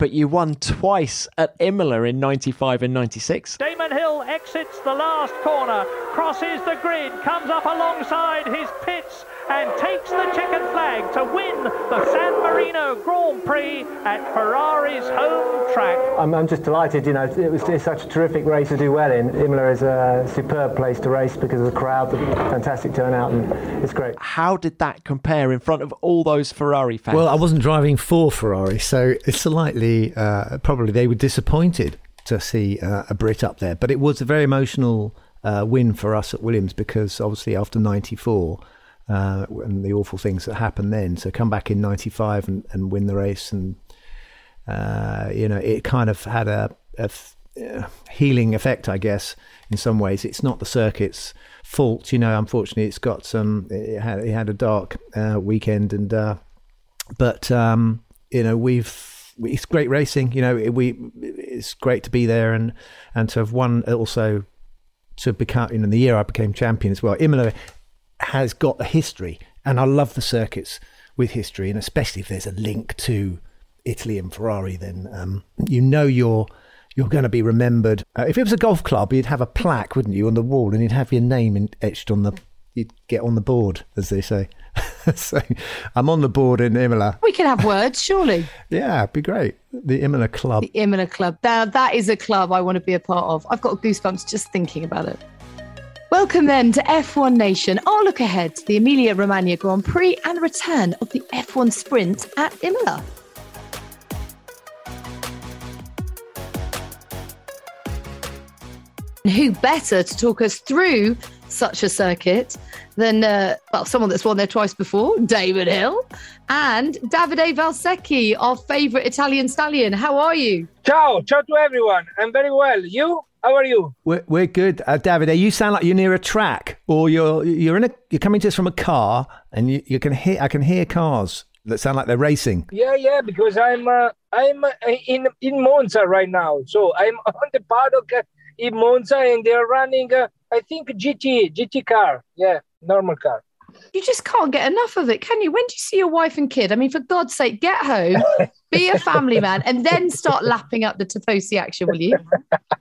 But you won twice at Imola in 95 and 96. Damon Hill exits the last corner, crosses the grid, comes up alongside his pits and takes the checkered flag to win the San Marino Grand Prix at Ferrari's home track. I'm, I'm just delighted, you know, it was just such a terrific race to do well in. Imola is a superb place to race because of the crowd, the fantastic turnout, and it's great. How did that compare in front of all those Ferrari fans? Well, I wasn't driving for Ferrari, so it's slightly, uh, probably they were disappointed to see uh, a Brit up there. But it was a very emotional uh, win for us at Williams because obviously after 94, uh, and the awful things that happened then. So come back in '95 and, and win the race, and uh, you know it kind of had a, a, a, healing effect, I guess. In some ways, it's not the circuit's fault. You know, unfortunately, it's got some. It had it had a dark uh, weekend, and uh, but um, you know we've. It's great racing, you know. We it's great to be there and and to have won also to become in the year I became champion as well. Imola has got a history, and I love the circuits with history, and especially if there's a link to Italy and Ferrari, then um, you know you're you're going to be remembered. Uh, if it was a golf club, you'd have a plaque, wouldn't you, on the wall, and you'd have your name in, etched on the. You'd get on the board, as they say. so I'm on the board in Imola. We can have words, surely. yeah, it'd be great. The Imola Club. The Imola Club. Now, that is a club I want to be a part of. I've got goosebumps just thinking about it. Welcome then to F1 Nation. Our look ahead to the Emilia Romagna Grand Prix and the return of the F1 Sprint at Imola. Who better to talk us through such a circuit than uh, well someone that's won there twice before, Damon Hill, and Davide Valsecchi, our favourite Italian stallion. How are you? Ciao, ciao to everyone. I'm very well. You? How are you? We're, we're good, uh, Davide. You sound like you're near a track, or you're you're in a you're coming to us from a car, and you, you can hear I can hear cars that sound like they're racing. Yeah, yeah, because I'm uh, I'm uh, in in Monza right now, so I'm on the paddock in Monza, and they're running. Uh, I think GT GT car, yeah, normal car. You just can't get enough of it, can you? When do you see your wife and kid? I mean, for God's sake, get home, be a family man, and then start lapping up the Tifosi action, will you?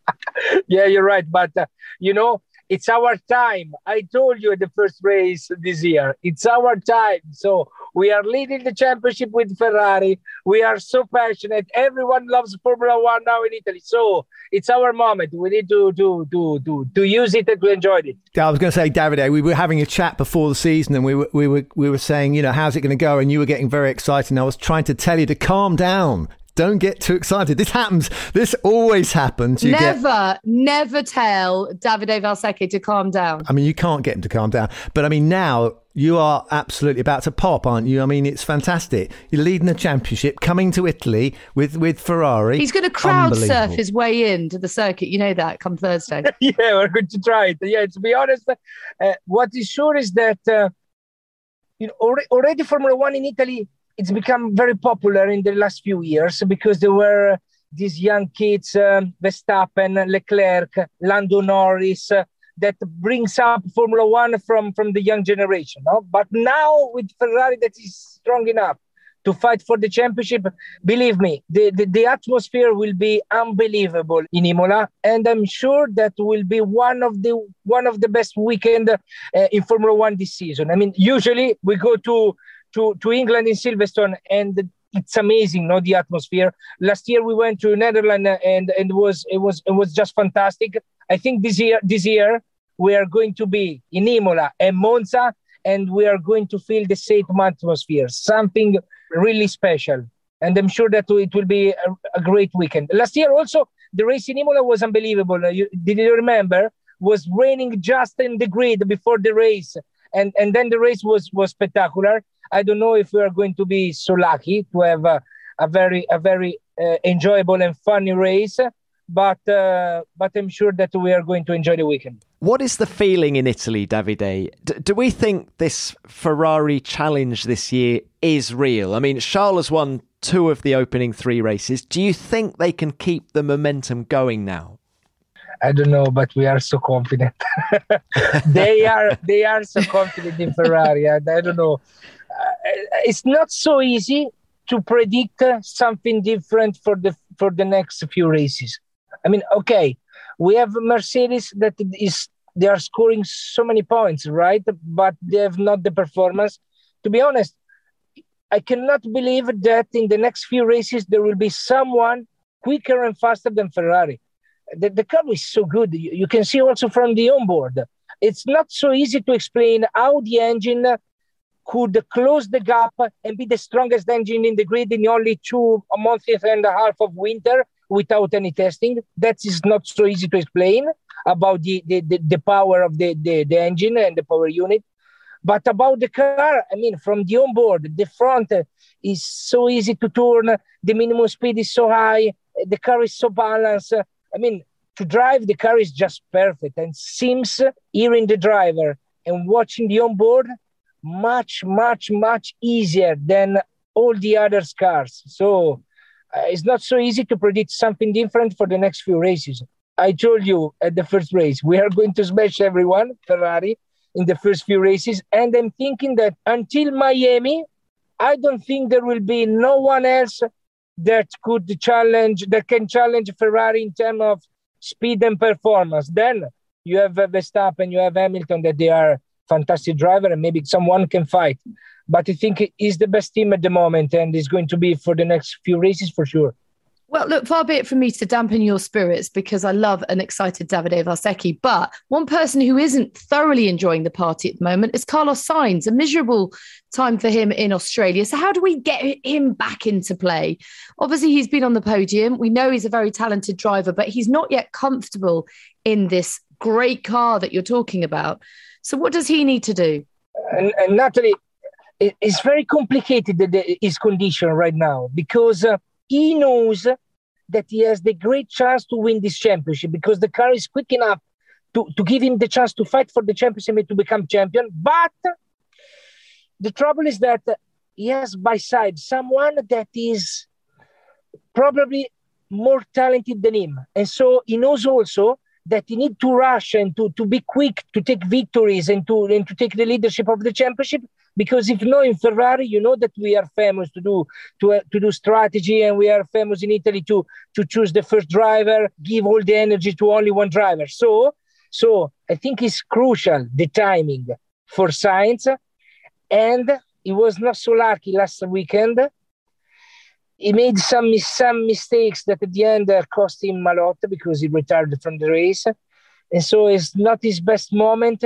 yeah, you're right. But, uh, you know, it's our time. I told you at the first race this year, it's our time. So we are leading the championship with Ferrari. We are so passionate. Everyone loves Formula One now in Italy. So it's our moment. We need to to to to, to use it and to enjoy it. I was going to say, Davide, we were having a chat before the season, and we were we were we were saying, you know, how's it going to go? And you were getting very excited. And I was trying to tell you to calm down. Don't get too excited. This happens. This always happens. You never, get... never tell Davide Valsecchi to calm down. I mean, you can't get him to calm down. But I mean, now you are absolutely about to pop, aren't you? I mean, it's fantastic. You're leading the championship, coming to Italy with, with Ferrari. He's going to crowd surf his way into the circuit. You know that come Thursday. yeah, we're going to try it. Yeah, to be honest, uh, what is sure is that uh, you know already, already Formula One in Italy it's become very popular in the last few years because there were these young kids, um, Verstappen, Leclerc, Lando Norris, uh, that brings up Formula One from, from the young generation. No? But now with Ferrari that is strong enough to fight for the championship, believe me, the, the, the atmosphere will be unbelievable in Imola, and I'm sure that will be one of the one of the best weekend uh, in Formula One this season. I mean, usually we go to to, to England in Silverstone, and it's amazing, no, the atmosphere. Last year we went to Netherlands, and and it was it was it was just fantastic. I think this year this year we are going to be in Imola and Monza, and we are going to feel the same atmosphere, something really special. And I'm sure that it will be a, a great weekend. Last year also the race in Imola was unbelievable. You, did you remember? Was raining just in the grid before the race and and then the race was was spectacular. I don't know if we are going to be so lucky to have a, a very a very uh, enjoyable and funny race, but uh, but I'm sure that we are going to enjoy the weekend. What is the feeling in Italy, Davide? D- do we think this Ferrari challenge this year is real? I mean, Charles has won two of the opening three races. Do you think they can keep the momentum going now? I don't know, but we are so confident. they are they are so confident in Ferrari. I, I don't know. Uh, it's not so easy to predict something different for the for the next few races. I mean, okay, we have Mercedes that is they are scoring so many points, right? But they have not the performance. To be honest, I cannot believe that in the next few races there will be someone quicker and faster than Ferrari. The, the car is so good. You, you can see also from the onboard. It's not so easy to explain how the engine could close the gap and be the strongest engine in the grid in only two months and a half of winter without any testing. That is not so easy to explain about the, the, the, the power of the, the, the engine and the power unit. But about the car, I mean, from the onboard, the front is so easy to turn. The minimum speed is so high. The car is so balanced. I mean, to drive the car is just perfect. And seems hearing the driver and watching the onboard much, much, much easier than all the other cars. So uh, Uh, it's not so easy to predict something different for the next few races. I told you at the first race, we are going to smash everyone, Ferrari, in the first few races. And I'm thinking that until Miami, I don't think there will be no one else that could challenge, that can challenge Ferrari in terms of speed and performance. Then you have Verstappen, you have Hamilton, that they are fantastic driver, and maybe someone can fight but I think he's the best team at the moment and is going to be for the next few races for sure. Well, look, far be it from me to dampen your spirits because I love an excited Davide Valsecchi. But one person who isn't thoroughly enjoying the party at the moment is Carlos Sainz, a miserable time for him in Australia. So, how do we get him back into play? Obviously, he's been on the podium. We know he's a very talented driver, but he's not yet comfortable in this great car that you're talking about. So, what does he need to do? And, and Natalie, it's very complicated his condition right now because uh, he knows that he has the great chance to win this championship because the car is quick enough to, to give him the chance to fight for the championship and to become champion. But the trouble is that he has by side someone that is probably more talented than him. And so he knows also that he need to rush and to, to be quick to take victories and to and to take the leadership of the championship because if not in Ferrari, you know that we are famous to do to, uh, to do strategy, and we are famous in Italy to to choose the first driver, give all the energy to only one driver. So, so I think it's crucial the timing for Sainz, and he was not so lucky last weekend. He made some some mistakes that at the end uh, cost him a lot because he retired from the race, and so it's not his best moment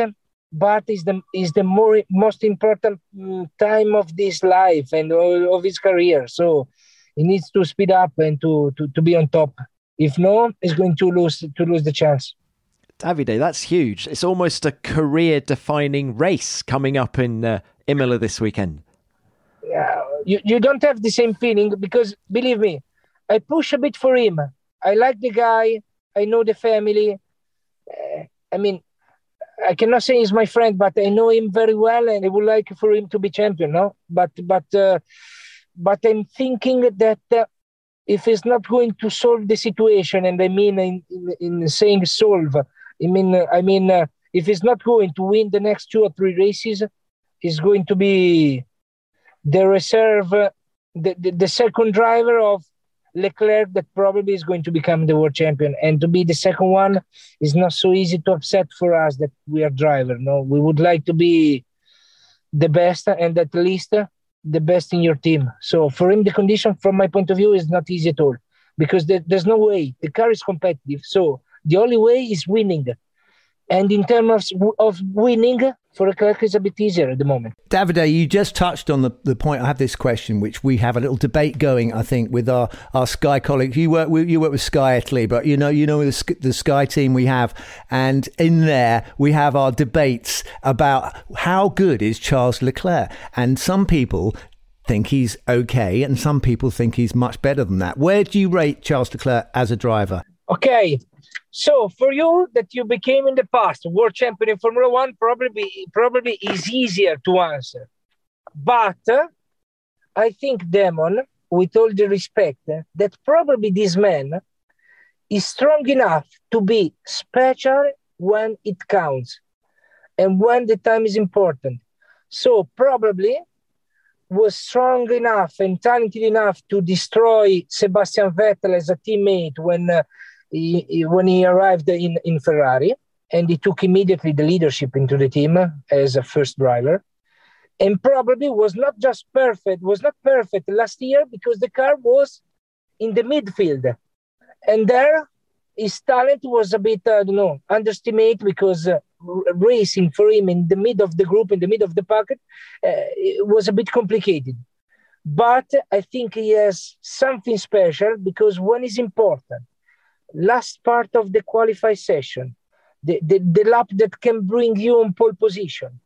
but is the is the more most important mm, time of this life and of his career. So he needs to speed up and to to, to be on top. If no, he's going to lose to lose the chance. Davide, that's huge. It's almost a career-defining race coming up in uh, Imola this weekend. Yeah, you, you don't have the same feeling because believe me, I push a bit for him. I like the guy. I know the family. Uh, I mean, I cannot say he's my friend, but I know him very well, and I would like for him to be champion. No, but but uh, but I'm thinking that uh, if he's not going to solve the situation, and I mean in, in, in saying solve, I mean I mean uh, if he's not going to win the next two or three races, he's going to be the reserve, uh, the, the, the second driver of Leclerc that probably is going to become the world champion. And to be the second one is not so easy to upset for us that we are driver. No, we would like to be the best and at least the best in your team. So for him, the condition from my point of view is not easy at all because there's no way. The car is competitive. So the only way is winning. And in terms of, winning, for Leclerc is a bit easier at the moment. Davide, you just touched on the, the point. I have this question, which we have a little debate going, I think, with our, our Sky colleagues. You work with, you work with Sky Italy, but you know you know the, the Sky team we have, and in there we have our debates about how good is Charles Leclerc, and some people think he's okay, and some people think he's much better than that. Where do you rate Charles Leclerc as a driver? Okay, so for you that you became in the past world champion in Formula One, probably probably is easier to answer. But uh, I think Damon, with all the respect, uh, that probably this man is strong enough to be special when it counts and when the time is important. So probably was strong enough and talented enough to destroy Sebastian Vettel as a teammate when uh, he, he, when he arrived in, in Ferrari, and he took immediately the leadership into the team as a first driver. And probably was not just perfect, was not perfect last year because the car was in the midfield. And there, his talent was a bit, I don't know, underestimated because uh, racing for him in the mid of the group, in the mid of the packet, uh, was a bit complicated. But I think he has something special because when it's important, last part of the qualify session, the, the, the lap that can bring you on pole position,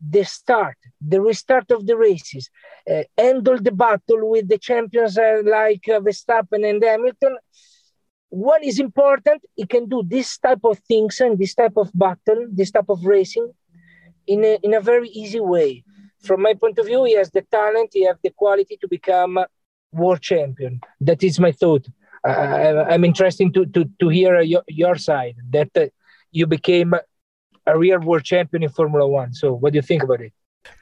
the start, the restart of the races, uh, handle the battle with the champions uh, like uh, Verstappen and Hamilton. What is important, he can do this type of things and this type of battle, this type of racing in a, in a very easy way. From my point of view, he has the talent, he has the quality to become world champion. That is my thought. I, am interested to, to, to hear your, your side that uh, you became a real world champion in Formula One. So, what do you think about it?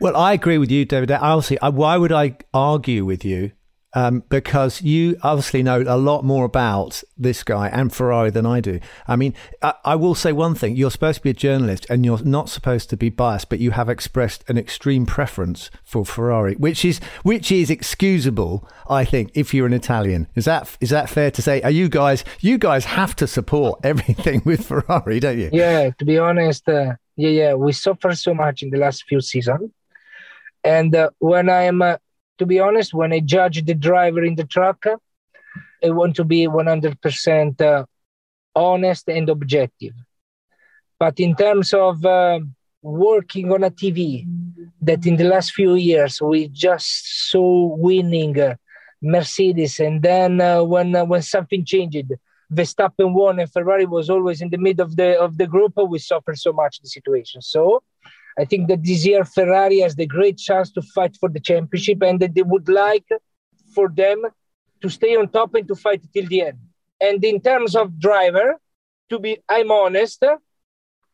Well, I agree with you, David. Honestly, why would I argue with you um, because you obviously know a lot more about this guy and Ferrari than I do. I mean, I, I, will say one thing: you're supposed to be a journalist, and you're not supposed to be biased, but you have expressed an extreme preference for Ferrari, which is which is excusable, I think, if you're an Italian. Is that is that fair to say? Are you guys you guys have to support everything with Ferrari, don't you? Yeah, to be honest, uh, yeah, yeah, we suffered so much in the last few seasons, and uh, when I'm uh, to be honest, when I judge the driver in the truck, I want to be 100% uh, honest and objective. But in terms of uh, working on a TV, that in the last few years we just saw winning uh, Mercedes, and then uh, when uh, when something changed, Verstappen won and Ferrari was always in the middle of the of the group, we suffered so much the situation. So I think that this year Ferrari has the great chance to fight for the championship and that they would like for them to stay on top and to fight till the end. And in terms of driver, to be, I'm honest,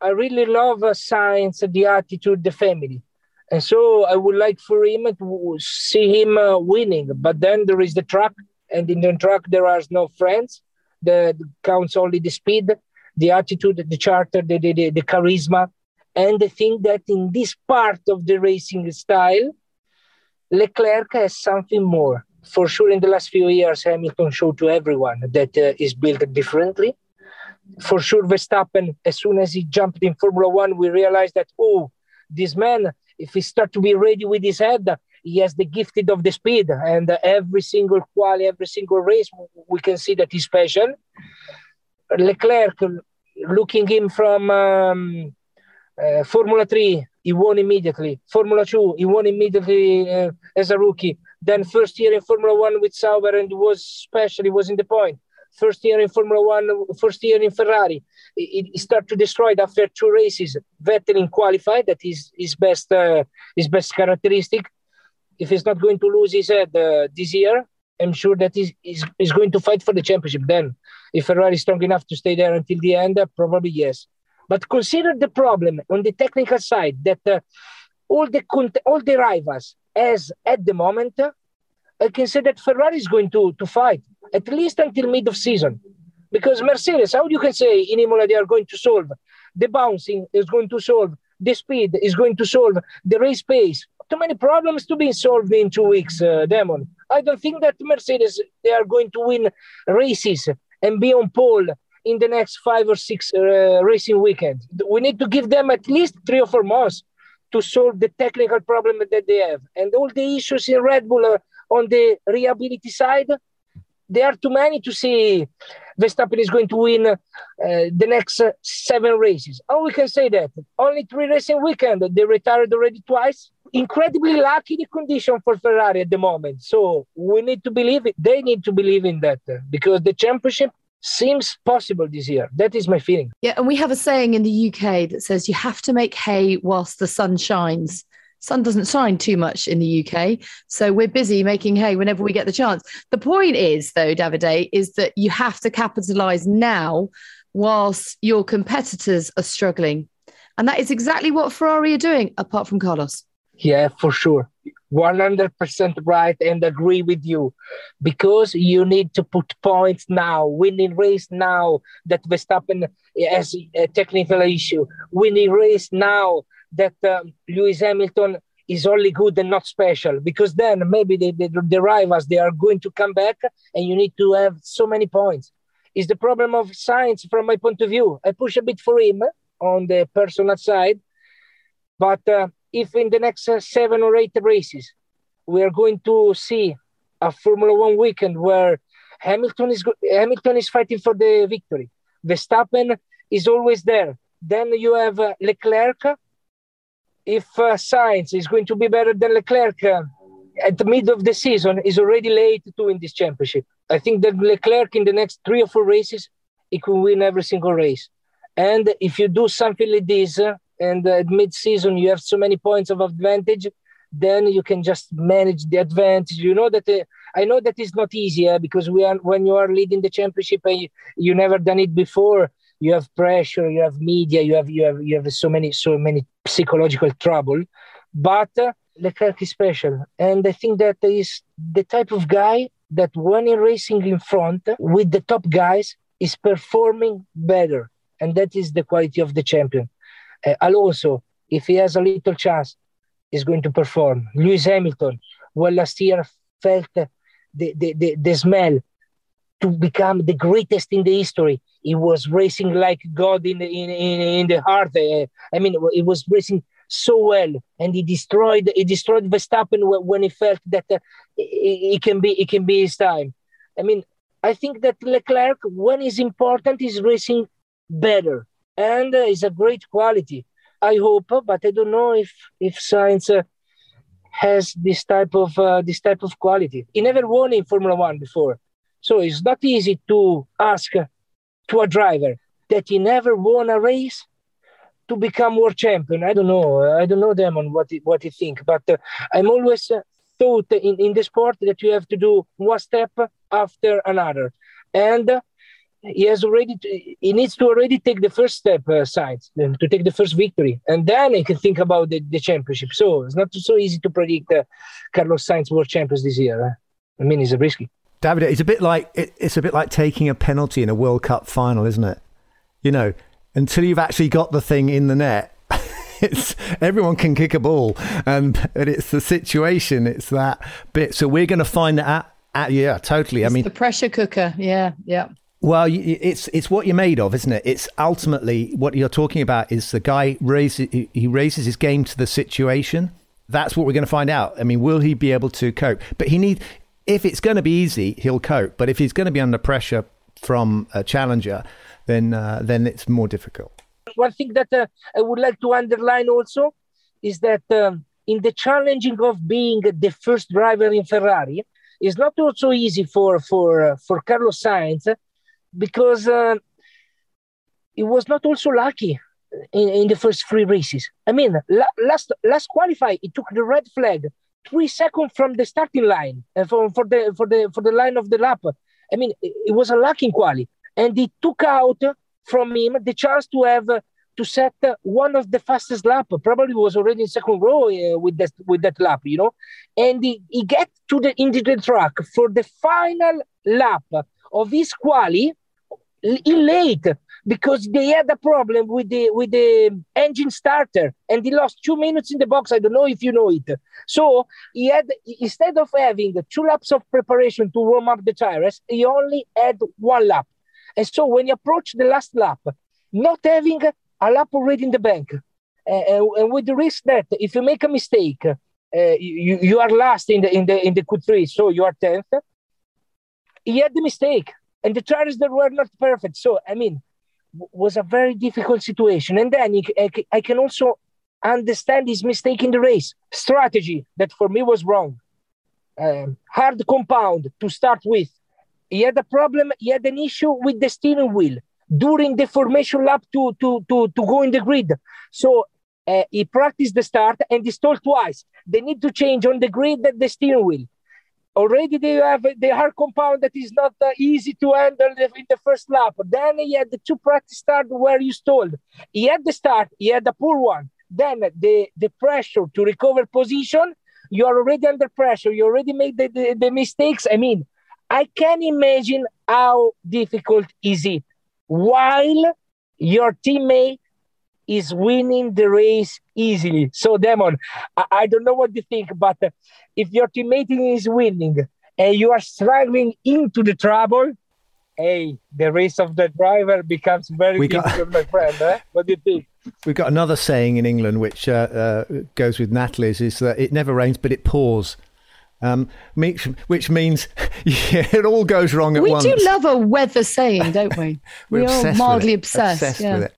I really love uh, Sainz, the attitude, the family. And so I would like for him to see him uh, winning. But then there is the truck, and in the truck there are no friends. The counts only the speed, the attitude, the charter, the, the, the, the charisma. And I think that in this part of the racing style, Leclerc has something more. For sure, in the last few years, Hamilton showed to everyone that uh, is built differently. For sure, Verstappen, as soon as he jumped in Formula One, we realized that, oh, this man, if he start to be ready with his head, he has the gifted of the speed. And uh, every single quali, every single race, we can see that he's special. Leclerc, looking him from um, uh, Formula 3, he won immediately. Formula 2, he won immediately uh, as a rookie. Then first year in Formula 1 with Sauber and was special, he was in the point. First year in Formula 1, first year in Ferrari. He, he started to destroy it after two races. Vettel in qualified, that is his best, uh, his best characteristic. If he's not going to lose his head this year, I'm sure that he's, he's, he's, going to fight for the championship then. If Ferrari is strong enough to stay there until the end, probably yes. But consider the problem on the technical side that uh, all the all the rivals, as at the moment, uh, I can say that Ferrari is going to, to fight at least until mid of season. Because Mercedes, how you can say in Imola they are going to solve the bouncing is going to solve the speed is going to solve the race pace. Too many problems to be solved in two weeks, uh, Damon. I don't think that Mercedes they are going to win races and be on pole in the next five or six uh, racing weekends. We need to give them at least three or four months to solve the technical problem that they have. And all the issues in Red Bull uh, on the reliability side, there are too many to see Verstappen is going to win uh, the next uh, seven races. Oh, we can say that. Only three racing weekend. They retired already twice. Incredibly lucky the condition for Ferrari at the moment. So we need to believe it. They need to believe in that uh, because the championship seems possible this year. That is my feeling. Yeah, and we have a saying in the UK that says you have to make hay whilst the sun shines. Sun doesn't shine too much in the UK, so we're busy making hay whenever we get the chance. The point is, though, Davide, is that you have to capitalize now whilst your competitors are struggling. And that is exactly what Ferrari are doing, apart from Carlos. Yeah, for sure. 100% right and agree with you. Because you need to put points now, winning race now that Verstappen has a technical issue, winning race now that um, Lewis Hamilton is only good and not special. Because then maybe the, the, the rivals they are going to come back and you need to have so many points. Is the problem of Sainz from my point of view. I push a bit for him on the personal side but uh, if in the next uh, seven or eight races we are going to see a formula one weekend where hamilton is hamilton is fighting for the victory verstappen is always there then you have uh, leclerc if uh, is going to be better than Leclerc uh, at the mid of the season, is already late to win this championship. I think that Leclerc in the next three or four races, he could win every single race. And if you do something like this, uh, and at mid-season you have so many points of advantage, then you can just manage the advantage. You know that uh, I know that is not easy uh, because we are when you are leading the championship and you, you never done it before you have pressure, you have media, you have you have you have so many so many psychological trouble. But uh, Leclerc is special, and I think that is the type of guy that when in racing in front with the top guys is performing better, and that is the quality of the champion. Uh, Alonso, if he has a little chance, is going to perform. Lewis Hamilton, well, last year felt the, the, the, the smell to become the greatest in the history. He was racing like God in the, in, in, in the heart. Uh, I mean, he was racing so well, and he destroyed he destroyed Verstappen when he felt that uh, it, can be it can be his time. I mean, I think that Leclerc, when he's important, is racing better, and uh, is a great quality. I hope, but I don't know if if Sainz uh, has this type of uh, this type of quality. He never won in Formula One before. So it's not easy to ask to a driver that he never won a race to become world champion. I don't know. I don't know Damon what he, what he think, but uh, I'm always uh, thought in, in the sport that you have to do one step after another, and uh, he has already to, he needs to already take the first step uh, side to take the first victory, and then he can think about the, the championship. So it's not so easy to predict uh, Carlos Sainz world champions this year. I mean, it's a risky. David, it's a bit like it, it's a bit like taking a penalty in a World Cup final, isn't it? You know, until you've actually got the thing in the net, it's everyone can kick a ball, and, and it's the situation, it's that bit. So we're going to find that out. At, yeah, totally. It's I mean, the pressure cooker. Yeah, yeah. Well, it's it's what you're made of, isn't it? It's ultimately what you're talking about is the guy raises he raises his game to the situation. That's what we're going to find out. I mean, will he be able to cope? But he need if it's going to be easy, he'll cope. But if he's going to be under pressure from a challenger, then uh, then it's more difficult. One thing that uh, I would like to underline also is that um, in the challenging of being the first driver in Ferrari, it's not also easy for for uh, for Carlos Sainz because uh, he was not also lucky in, in the first three races. I mean, la- last last qualify, he took the red flag three seconds from the starting line uh, for, for the for the for the line of the lap. I mean, it, was a lacking quality, and he took out from him the chance to have uh, to set one of the fastest lap. Probably was already in second row uh, with that with that lap, you know, and he, he get to the into the track for the final lap of his quali late because they had a problem with the with the engine starter and he lost two minutes in the box. I don't know if you know it. So he had instead of having two laps of preparation to warm up the tires, he only had one lap. And so when he approached the last lap, not having a lap already in the bank, and, and with the risk that if you make a mistake, uh, you, you are last in the in the in the Q3, so you are tenth. He had the mistake, and the tires that were not perfect. So I mean, was a very difficult situation. And then I can also understand his mistake in the race strategy that for me was wrong. Um, hard compound to start with. He had a problem. He had an issue with the steering wheel during the formation lap to to to to go in the grid. So uh, he practiced the start and he stalled twice. They need to change on the grid that the steering wheel. Already they have the hard compound that is not uh, easy to handle in the first lap. Then he had the two practice start where you stalled. He had the start, he had a poor one. Then the, the pressure to recover position, you are already under pressure. You already made the, the, the mistakes. I mean, I can imagine how difficult is it while your teammate is winning the race easily. So, Damon, I, I don't know what you think, but if your teammate is winning and you are struggling into the trouble, hey, the race of the driver becomes very we difficult, got, my friend. Eh? What do you think? We've got another saying in England which uh, uh, goes with Natalie's is that it never rains, but it pours. Um, which means yeah, it all goes wrong at we once. We do love a weather saying, don't we? We're we are mildly obsessed. obsessed yeah. with it.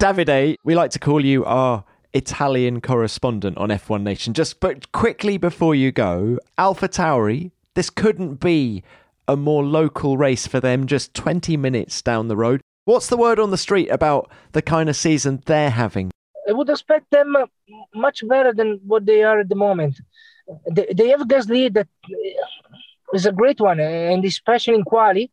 Davide, we like to call you our Italian correspondent on F1 Nation. Just but quickly before you go, AlphaTauri, this couldn't be a more local race for them, just 20 minutes down the road. What's the word on the street about the kind of season they're having? I would expect them uh, much better than what they are at the moment. They, they have Gasly that is a great one, and especially in quali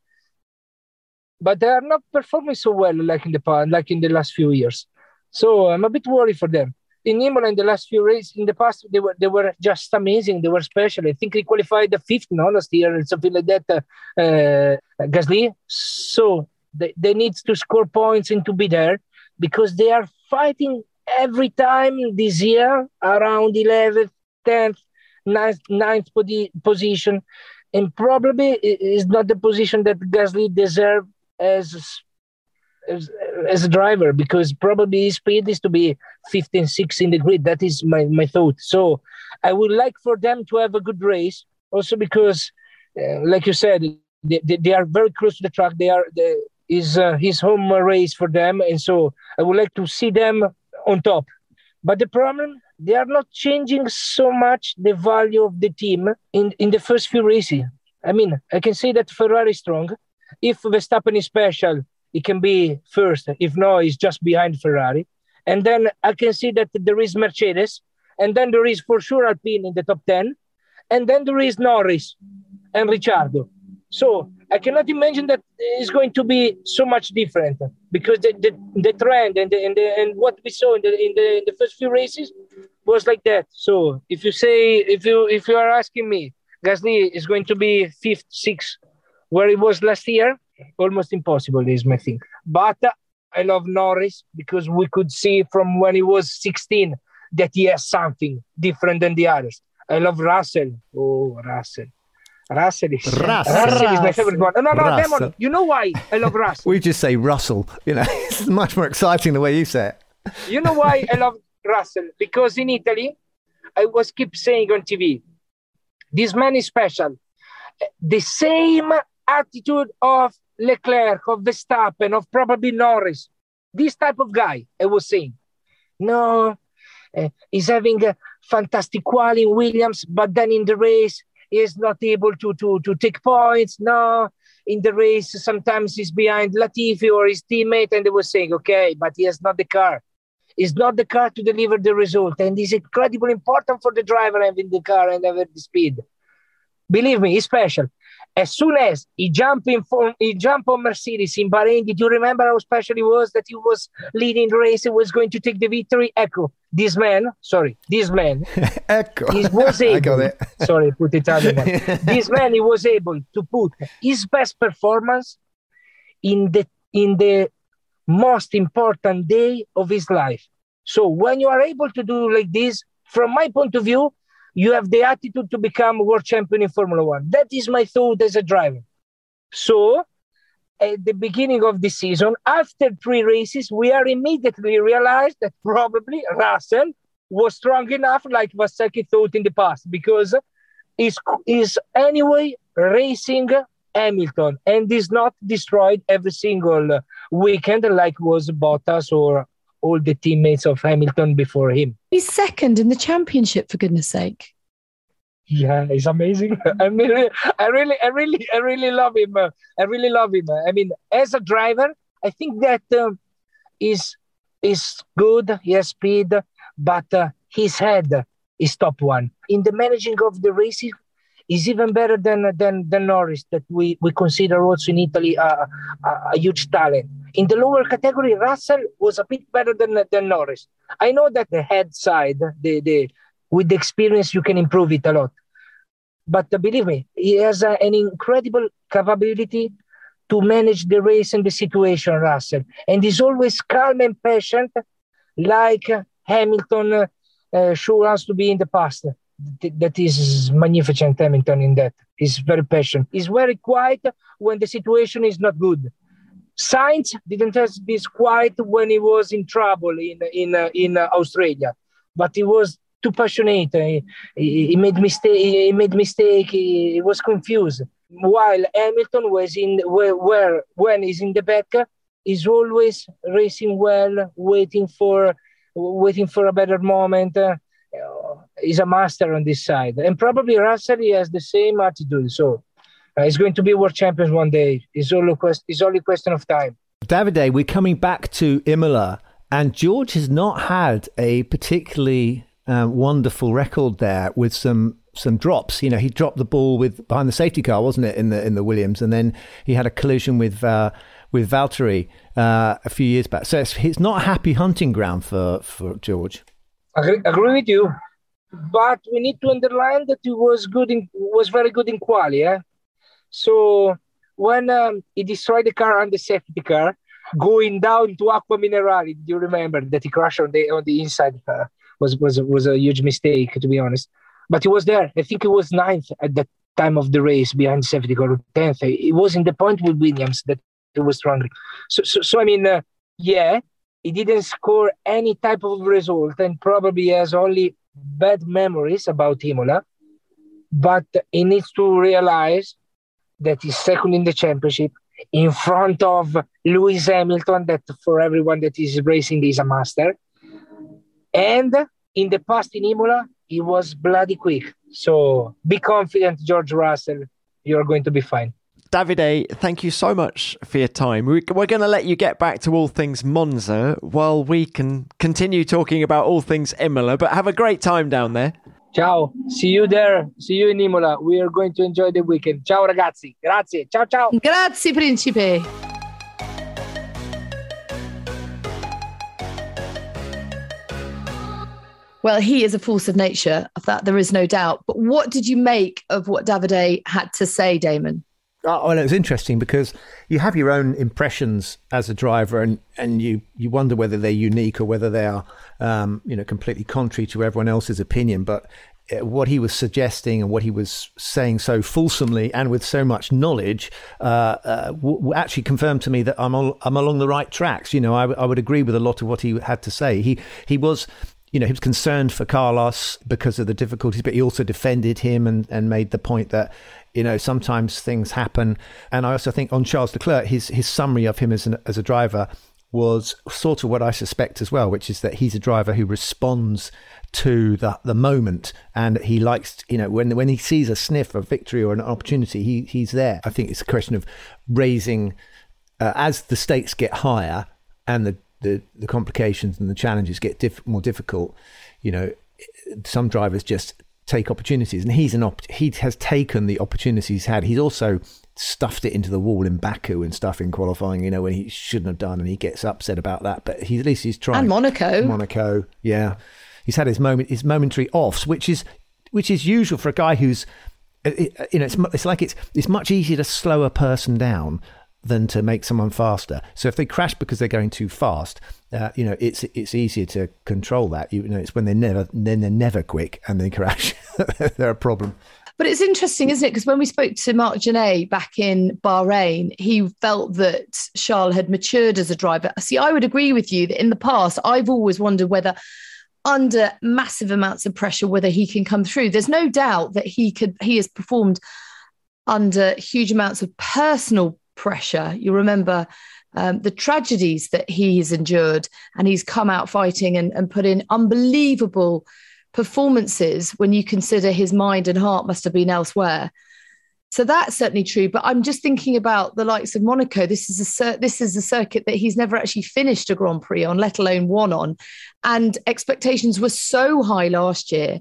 but they are not performing so well like in the past, like in the last few years. So I'm a bit worried for them. In Imola, in the last few races, in the past, they were they were just amazing. They were special. I think they qualified the fifth no, last year and something like that. Uh, uh, Gasly. So they, they need to score points and to be there because they are fighting every time this year around 11th, 10th, 9th, 9th position. And probably is not the position that Gasly deserve as as, a driver because probably his speed is to be 15 6 in the grid that is my, my thought. So i would like for them to have a good race also because uh, like you said they, they, they, are very close to the track. They are the, is uh, his home race for them. And so i would like to see them on top. But the problem they are not changing so much the value of the team in, in the first few races. I mean i can say that ferrari is strong. If Verstappen is special, he can be first. If no, he's just behind Ferrari. And then I can see that there is Mercedes, and then there is for sure Alpine in the top 10, and then there is Norris and Ricciardo. So I cannot imagine that it's going to be so much different because the, the, the trend and, the, and, the, and what we saw in the, in, the, in the first few races was like that. So if you say, if you, if you are asking me, Gasly is going to be fifth, sixth, where it was last year, almost impossible is my thing. But uh, I love Norris because we could see from when he was 16 that he has something different than the others. I love Russell. Oh, Russell. Russell is, Russell. Russell is my favorite one. No, no, no, Damon, you know why I love Russell? we just say Russell. You know, it's much more exciting the way you say it. You know why I love Russell? Because in Italy, I was keep saying on TV, this man is special. The same attitude of Leclerc, of Verstappen, of probably Norris. This type of guy, I was saying. No, uh, he's having a fantastic quality in Williams, but then in the race, he is not able to, to, to take points. No, in the race, sometimes he's behind Latifi or his teammate, and they were saying, okay, but he has not the car. It's not the car to deliver the result, and it's incredibly important for the driver having the car and having the speed. Believe me, it's special as soon as he jumped in for, he jumped on Mercedes in Bahrain, did you remember how special it was that he was leading the race and was going to take the victory? Echo, this man, sorry, this man, Echo, he was able, it. sorry, put Italian. this man, he was able to put his best performance in the in the most important day of his life. So when you are able to do like this, from my point of view, you have the attitude to become world champion in Formula One. That is my thought as a driver. So, at the beginning of the season, after three races, we are immediately realized that probably Russell was strong enough, like Valsecchi thought in the past, because is is anyway racing Hamilton and is not destroyed every single weekend like was Bottas or all the teammates of Hamilton before him. He's second in the championship, for goodness sake. Yeah, he's amazing. I mean, I really, I really, I really love him. I really love him. I mean, as a driver, I think that um, is is good. He has speed, but uh, his head is top one in the managing of the races. Is even better than than than Norris that we we consider also in Italy a, a, a huge talent. In the lower category, Russell was a bit better than than Norris. I know that the head side, the the with the experience you can improve it a lot but believe me he has an incredible capability to manage the race and the situation russell and he's always calm and patient like hamilton uh, sure has to be in the past that is magnificent hamilton in that he's very patient he's very quiet when the situation is not good Sainz didn't have this quiet when he was in trouble in in uh, in uh, Australia, but he was too passionate. He, he, made mistake. He made mistake. He, he, was confused. While Hamilton was in where, when he's in the back, he's always racing well, waiting for waiting for a better moment. Uh, he's a master on this side, and probably Russell he has the same attitude. So uh, he's going to be world champion one day. It's only quest- it's only question of time. Davide, we're coming back to Imola, and George has not had a particularly uh, wonderful record there with some some drops. You know, he dropped the ball with behind the safety car, wasn't it, in the in the Williams, and then he had a collision with uh, with Valtteri uh, a few years back. So it's, it's not a happy hunting ground for for George. Agree, agree with you, but we need to underline that he was good in was very good in quali. Yeah? So when um, he destroyed the car on the safety car, going down to Acque Minerali, do you remember that he crashed on the on the inside? Uh, was was was a huge mistake to be honest. But he was there. I think he was ninth at that time of the race behind safety car, tenth. It was in the point with Williams that he was struggling. So so, so I mean, uh, yeah, he didn't score any type of result and probably has only bad memories about Imola. But he needs to realize that he's second in the championship in front of Lewis Hamilton, that for everyone that is racing is a master. And in the past in Imola, he was bloody quick. So be confident, George Russell. You're going to be fine. Davide, thank you so much for your time. We're going to let you get back to all things Monza while we can continue talking about all things Imola, but have a great time down there. Ciao. See you there. See you in Imola. We are going to enjoy the weekend. Ciao ragazzi. Grazie. Ciao ciao. Grazie principe. Well, he is a force of nature. Of that, there is no doubt. But what did you make of what Davide had to say, Damon? Oh, well, it was interesting because you have your own impressions as a driver, and, and you, you wonder whether they're unique or whether they are, um, you know, completely contrary to everyone else's opinion. But uh, what he was suggesting and what he was saying so fulsomely and with so much knowledge uh, uh, w- actually confirmed to me that I'm al- I'm along the right tracks. You know, I, w- I would agree with a lot of what he had to say. He he was you know, he was concerned for Carlos because of the difficulties, but he also defended him and, and made the point that, you know, sometimes things happen. And I also think on Charles Leclerc, his his summary of him as an, as a driver was sort of what I suspect as well, which is that he's a driver who responds to the the moment and he likes you know when when he sees a sniff of victory or an opportunity he he's there i think it's a question of raising uh, as the stakes get higher and the the, the complications and the challenges get diff- more difficult, you know, some drivers just take opportunities, and he's an op- he has taken the opportunities he's had. He's also stuffed it into the wall in Baku and stuff in qualifying, you know, when he shouldn't have done, and he gets upset about that. But he at least he's trying. And Monaco, Monaco, yeah, he's had his moment, his momentary offs, which is which is usual for a guy who's, uh, uh, you know, it's it's like it's it's much easier to slow a person down than to make someone faster. So if they crash because they're going too fast, uh, you know, it's it's easier to control that. You know, it's when they're never then they're never quick and they crash. they're a problem. But it's interesting, isn't it? Because when we spoke to Marc Gené back in Bahrain, he felt that Charles had matured as a driver. See, I would agree with you that in the past, I've always wondered whether under massive amounts of pressure, whether he can come through. There's no doubt that he could he has performed under huge amounts of personal pressure. You remember um, the tragedies that he has endured, and he's come out fighting and, and put in unbelievable performances when you consider his mind and heart must have been elsewhere. So that's certainly true. But I'm just thinking about the likes of Monaco. This is a this is a circuit that he's never actually finished a Grand Prix on, let alone won on. And expectations were so high last year,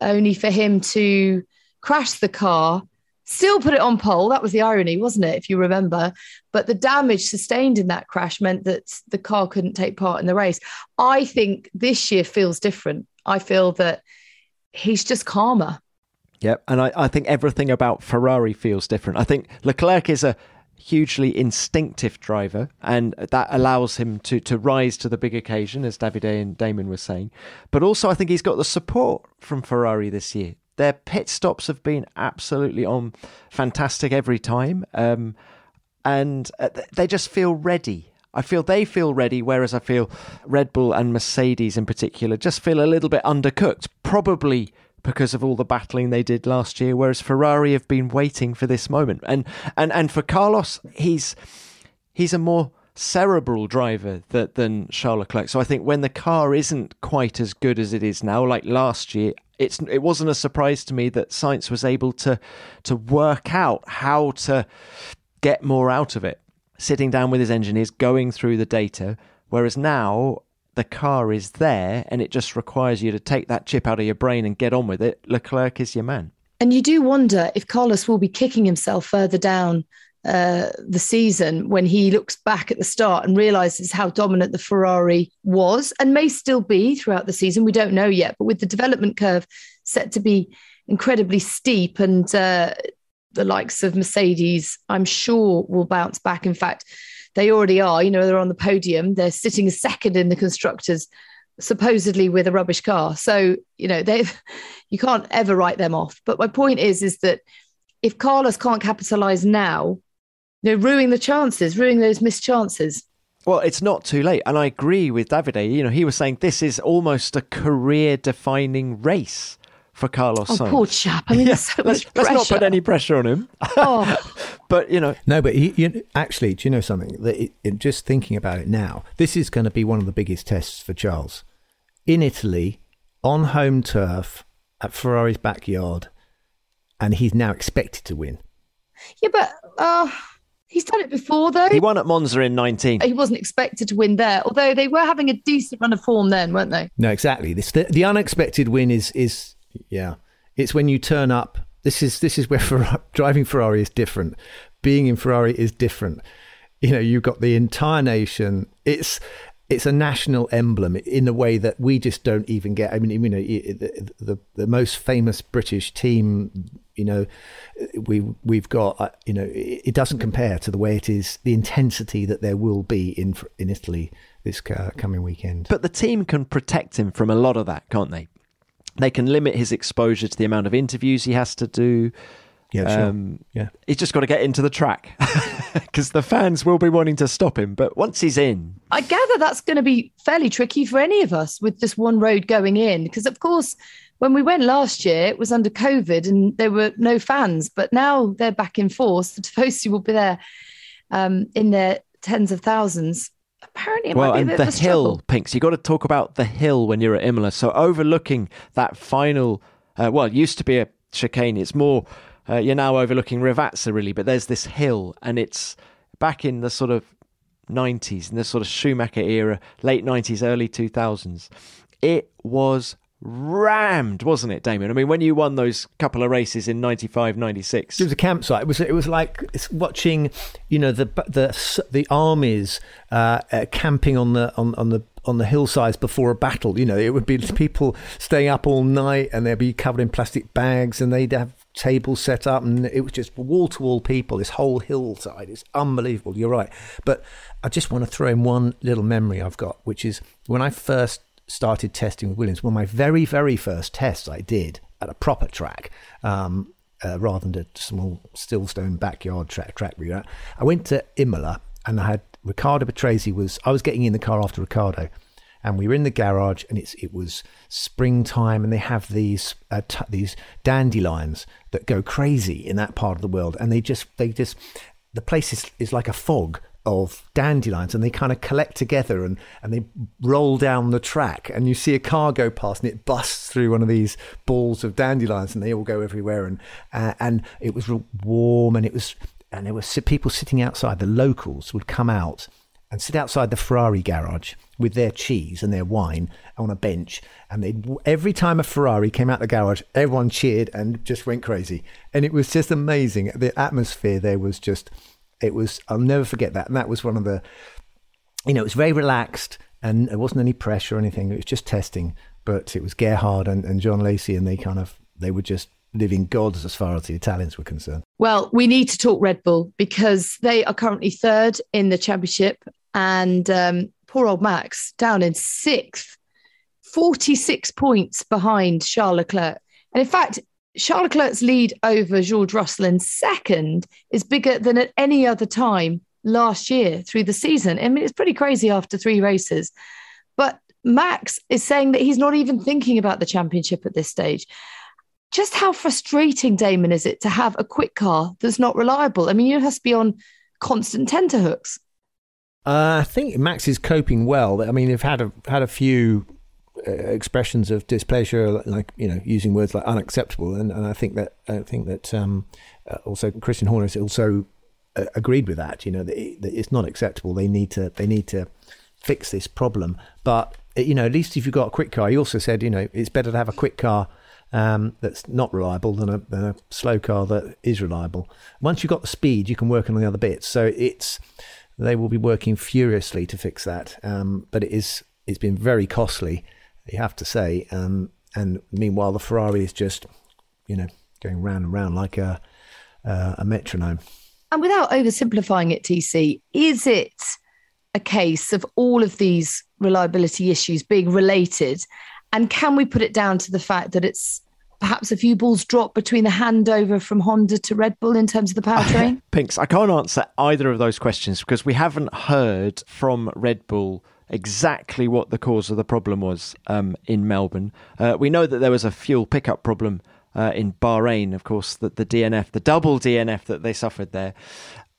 only for him to crash the car still put it on pole. That was the irony, wasn't it? If you remember. But the damage sustained in that crash meant that the car couldn't take part in the race. I think this year feels different. I feel that he's just calmer. Yep. And I, I think everything about Ferrari feels different. I think Leclerc is a hugely instinctive driver, and that allows him to to rise to the big occasion, as Davide and Damon were saying. But also, I think he's got the support from Ferrari this year. Their pit stops have been absolutely on fantastic every time. Um, and uh, they just feel ready. I feel they feel ready, whereas I feel Red Bull and Mercedes in particular just feel a little bit undercooked, probably because of all the battling they did last year, whereas Ferrari have been waiting for this moment. And and and for Carlos, he's he's a more cerebral driver that, than Charles Leclerc. So I think when the car isn't quite as good as it is now, like last year, it's it wasn't a surprise to me that Sainz was able to to work out how to get more out of it, sitting down with his engineers, going through the data. Whereas now the car is there and it just requires you to take that chip out of your brain and get on with it. Leclerc is your man. And you do wonder if Carlos will be kicking himself further down uh, the season when he looks back at the start and realizes how dominant the Ferrari was and may still be throughout the season. We don't know yet, but with the development curve set to be incredibly steep and uh, the likes of Mercedes, I'm sure, will bounce back. In fact, they already are. You know, they're on the podium. They're sitting second in the constructors, supposedly with a rubbish car. So you know, they you can't ever write them off. But my point is, is that if Carlos can't capitalize now, you know, ruining the chances, ruining those missed chances. Well, it's not too late. And I agree with Davide. You know, he was saying this is almost a career defining race for Carlos oh, Sainz. poor chap. I mean, yeah, so let's, let's, not put any pressure on him. Oh. but, you know. No, but he, you, actually, do you know something? That it, it, just thinking about it now, this is going to be one of the biggest tests for Charles. In Italy, on home turf, at Ferrari's backyard, and he's now expected to win. Yeah, but. Uh He's done it before, though. He won at Monza in 19. He wasn't expected to win there, although they were having a decent run of form then, weren't they? No, exactly. This the, the unexpected win is is yeah. It's when you turn up. This is this is where Ferrari, driving Ferrari is different. Being in Ferrari is different. You know, you've got the entire nation. It's it's a national emblem in a way that we just don't even get. I mean, you know, the, the, the most famous British team, you know, we we've got, uh, you know, it doesn't compare to the way it is, the intensity that there will be in in Italy this coming weekend. But the team can protect him from a lot of that, can't they? They can limit his exposure to the amount of interviews he has to do. Yeah, sure. Um, yeah. He's just got to get into the track because the fans will be wanting to stop him. But once he's in, I gather that's going to be fairly tricky for any of us with just one road going in. Because of course, when we went last year, it was under COVID and there were no fans. But now they're back in force. The Tifosi will be there um, in their tens of thousands. Apparently, well, and the hill, Pinks. You got to talk about the hill when you're at Imola. So overlooking that final, uh, well, it used to be a chicane. It's more uh, you're now overlooking Rivazza, really, but there's this hill, and it's back in the sort of 90s, in the sort of Schumacher era, late 90s, early 2000s. It was rammed, wasn't it, Damon? I mean, when you won those couple of races in 95, 96. It was a campsite. It was, it was like watching, you know, the the the armies uh, uh, camping on the on, on the on the hillsides before a battle. You know, it would be people staying up all night and they'd be covered in plastic bags and they'd have tables set up and it was just wall to wall people, this whole hillside. It's unbelievable. You're right. But I just want to throw in one little memory I've got, which is when I first started testing with Williams, one of my very, very first tests I did at a proper track. Um, uh, rather than a small Stillstone backyard track track at. I went to Imola and I had Riccardo Patrese was I was getting in the car after Riccardo, and we were in the garage and it's it was springtime and they have these uh, t- these dandelions that go crazy in that part of the world and they just they just the place is, is like a fog of dandelions and they kind of collect together and, and they roll down the track and you see a car go past and it busts through one of these balls of dandelions and they all go everywhere and uh, and it was warm and it was and there were people sitting outside. The locals would come out and sit outside the Ferrari garage with their cheese and their wine on a bench. And they every time a Ferrari came out the garage, everyone cheered and just went crazy. And it was just amazing. The atmosphere there was just, it was, I'll never forget that. And that was one of the, you know, it was very relaxed and there wasn't any pressure or anything. It was just testing. But it was Gerhard and, and Jean Alesi, and they kind of, they were just living gods as far as the Italians were concerned. Well, we need to talk Red Bull because they are currently third in the championship and um, poor old Max down in sixth, 46 points behind Charles Leclerc. And in fact, Charles Leclerc's lead over George Russell in second is bigger than at any other time last year through the season. I mean, it's pretty crazy after three races. But Max is saying that he's not even thinking about the championship at this stage. Just how frustrating, Damon, is it to have a quick car that's not reliable? I mean, you have to be on constant tenterhooks. Uh, I think Max is coping well. I mean, they've had a had a few uh, expressions of displeasure, like you know, using words like unacceptable, and, and I think that I think that um, uh, also Christian Horner has also uh, agreed with that. You know, that, it, that, it's not acceptable. They need to they need to fix this problem. But uh, you know, at least if you've got a quick car, he also said, you know, it's better to have a quick car. Um, that's not reliable than a, than a slow car that is reliable. Once you've got the speed, you can work on the other bits. So it's they will be working furiously to fix that. Um, but it is it's been very costly, you have to say. Um, and meanwhile, the Ferrari is just, you know, going round and round like a uh, a metronome. And without oversimplifying it, TC, is it a case of all of these reliability issues being related? And can we put it down to the fact that it's perhaps a few balls dropped between the handover from Honda to Red Bull in terms of the powertrain? Pinks, I can't answer either of those questions because we haven't heard from Red Bull exactly what the cause of the problem was um, in Melbourne. Uh, we know that there was a fuel pickup problem uh, in Bahrain, of course, that the DNF, the double DNF that they suffered there.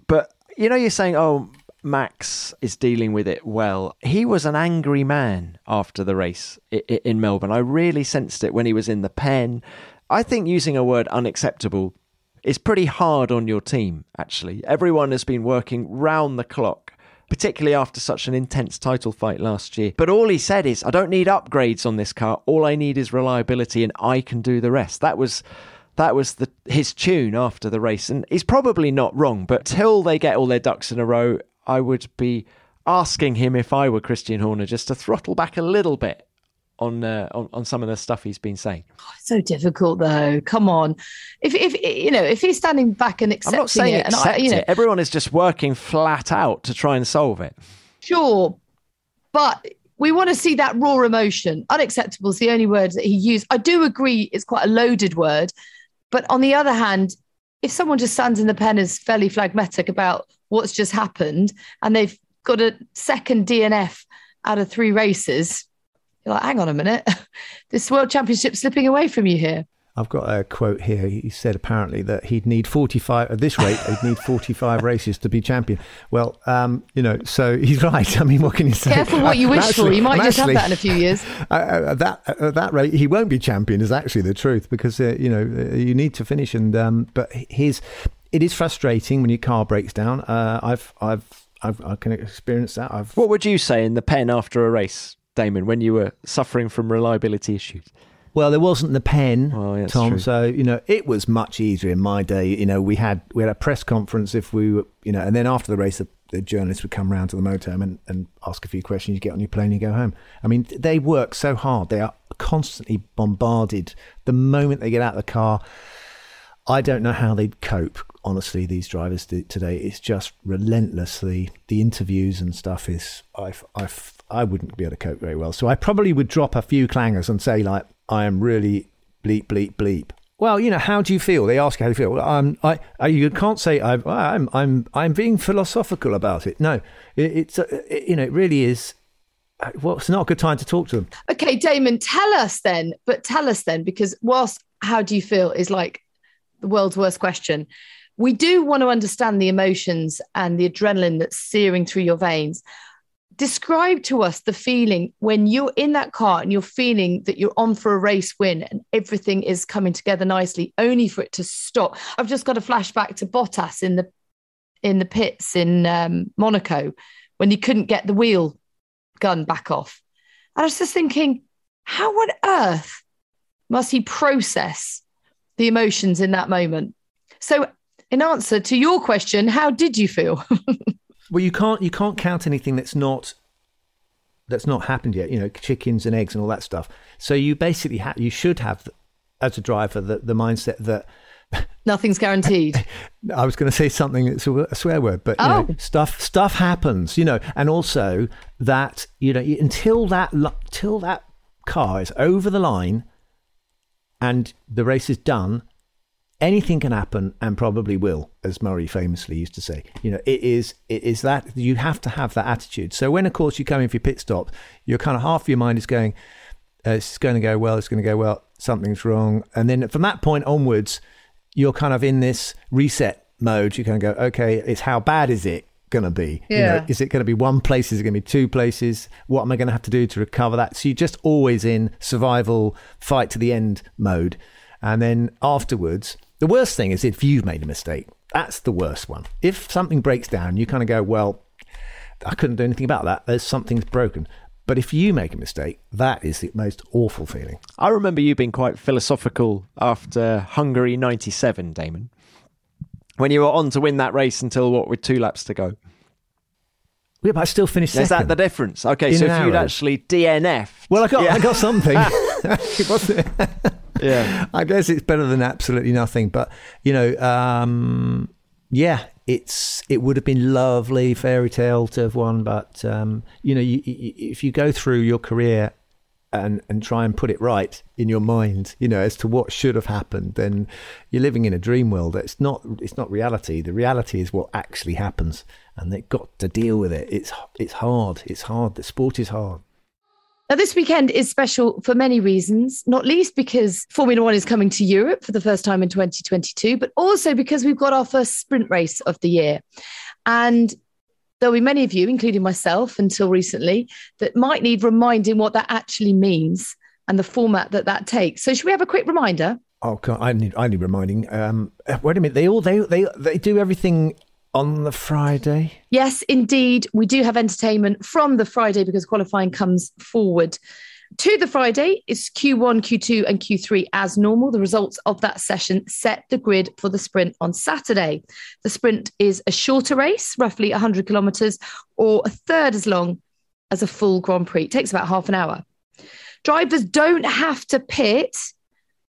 But you know, you're saying, oh, Max is dealing with it well. He was an angry man after the race in Melbourne. I really sensed it when he was in the pen. I think using a word unacceptable is pretty hard on your team, actually. Everyone has been working round the clock, particularly after such an intense title fight last year. But all he said is, I don't need upgrades on this car. All I need is reliability and I can do the rest. That was that was the his tune after the race and he's probably not wrong but till they get all their ducks in a row I would be asking him if I were Christian Horner just to throttle back a little bit on uh, on, on some of the stuff he's been saying. Oh, so difficult though. Come on, if if you know if he's standing back and accepting I'm not saying it, accept and I, you know, it. everyone is just working flat out to try and solve it. Sure, but we want to see that raw emotion. Unacceptable is the only word that he used. I do agree it's quite a loaded word, but on the other hand, if someone just stands in the pen as fairly phlegmatic about what's just happened and they've got a second DNF out of three races, you're like, hang on a minute, this world championship slipping away from you here. I've got a quote here. He said apparently that he'd need 45, at this rate, he'd need 45 races to be champion. Well, um, you know, so he's right. I mean, what can you say? Careful what you wish actually, for. You might just actually, have that in a few years. Uh, at, that, at that rate, he won't be champion, is actually the truth, because, uh, you know, uh, you need to finish. And, um, but his, it is frustrating when your car breaks down. Uh, I've, I've, I've, I can experience that. I've. What would you say in the pen after a race, Damon, when you were suffering from reliability issues? Well, there wasn't the pen, oh, Tom. True. So you know, it was much easier in my day. You know, we had we had a press conference if we were, you know, and then after the race, the, the journalists would come round to the motorhome and, and ask a few questions. You get on your plane, you go home. I mean, they work so hard. They are constantly bombarded. The moment they get out of the car, I don't know how they'd cope. Honestly, these drivers today, it's just relentlessly. The interviews and stuff is, I, I, I wouldn't be able to cope very well. So I probably would drop a few clangers and say like, I am really bleep, bleep, bleep well, you know, how do you feel? They ask how you feel. Well, um, I, I, you can't say I'm, I'm, I'm, I'm being philosophical about it. No, it, it's, uh, it, you know, it really is. uh, Well, it's not a good time to talk to them. Okay, Damon, tell us then, but tell us then, because whilst how do you feel is like the world's worst question, we do want to understand the emotions and the adrenaline that's searing through your veins. Describe to us the feeling when you're in that car and you're feeling that you're on for a race win and everything is coming together nicely, only for it to stop. I've just got a flashback to Bottas in the in the pits in um, Monaco when he couldn't get the wheel gun back off. And I was just thinking, how on earth must he process the emotions in that moment? So, in answer to your question, how did you feel? Well, you can't you can't count anything that's not that's not happened yet. You know, chickens and eggs and all that stuff. So you basically ha- you should have, as a driver, the, the mindset that Nothing's guaranteed. I was going to say something that's a swear word, but you know, Oh. stuff stuff happens, you know, and also that you know until that till that car is over the line and the race is done, anything can happen and probably will, as Murray famously used to say. You know, it is it is that you have to have that attitude. So when of course you come in for your pit stop, you're kind of half your mind is going, uh, it's going to go well, it's going to go well, something's wrong, and then from that point onwards, you're kind of in this reset mode. You kind of go, okay, it's how bad is it going to be? You know, is it going to be one place? Is it going to be two places? What am I going to have to do to recover that? So you're just always in survival, fight to the end mode. And then afterwards, the worst thing is if you've made a mistake. That's the worst one. If something breaks down, you kind of go, well, I couldn't do anything about that. There's something's broken. But if you make a mistake, that is the most awful feeling. I remember you being quite philosophical after Hungary 97, Damon. When you were on to win that race until what, with two laps to go? Yeah, but I still finished Is that the difference? Okay, In so if you'd actually DNF. well, I got, Yeah. I got something. Yeah. I guess it's better than absolutely nothing. But you know, um, yeah, it's it would have been lovely fairy tale to have won. But um, you know, you, you, if you go through your career and and try and put it right in your mind, you know, as to what should have happened, then you're living in a dream world. It's not it's not reality. The reality is what actually happens, and they've got to deal with it. It's it's hard. It's hard. The sport is hard. Now, this weekend is special for many reasons, not least because Formula One is coming to Europe for the first time in 2022, but also because we've got our first sprint race of the year. And there'll be many of you, including myself until recently, that might need reminding what that actually means and the format that that takes. So, should we have a quick reminder? Oh, God, I need I need reminding. Um, wait a minute. They all they they they do everything on the Friday. Yes, indeed. We do have entertainment from the Friday because qualifying comes forward to the Friday. is Q1, Q2, and Q3 as normal. The results of that session set the grid for the sprint on Saturday. The sprint is a shorter race, roughly 100 kilometres, or a third as long as a full Grand Prix. It takes about half an hour. Drivers don't have to pit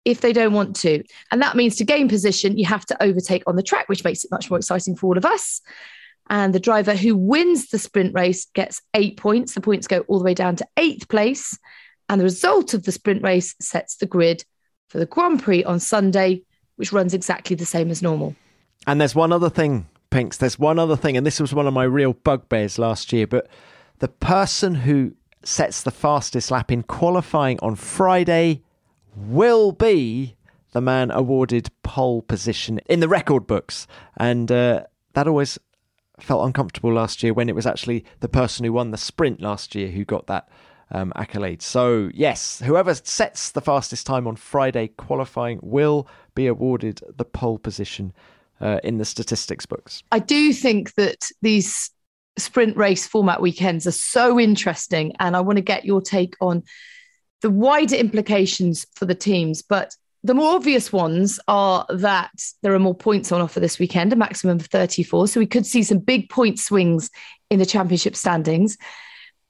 if they don't want to. And that means to gain position, you have to overtake on the track, which makes it much more exciting for all of us. And the driver who wins the sprint race gets eight points. The points go all the way down to eighth place. And the result of the sprint race sets the grid for the Grand Prix on Sunday, which runs exactly the same as normal. And there's one other thing, Pinks. There's one other thing, and this was one of my real bugbears last year. But the person who sets the fastest lap in qualifying on Friday will be the man awarded pole position in the record books. And uh, that always felt uncomfortable last year when it was actually the person who won the sprint last year who got that um, accolade. So, yes, whoever sets the fastest time on Friday qualifying will be awarded the pole position uh, in the statistics books. I do think that these sprint race format weekends are so interesting. And I want to get your take on the wider implications for the teams. But the more obvious ones are that there are more points on offer this weekend, a maximum of 34. So we could see some big point swings in the championship standings.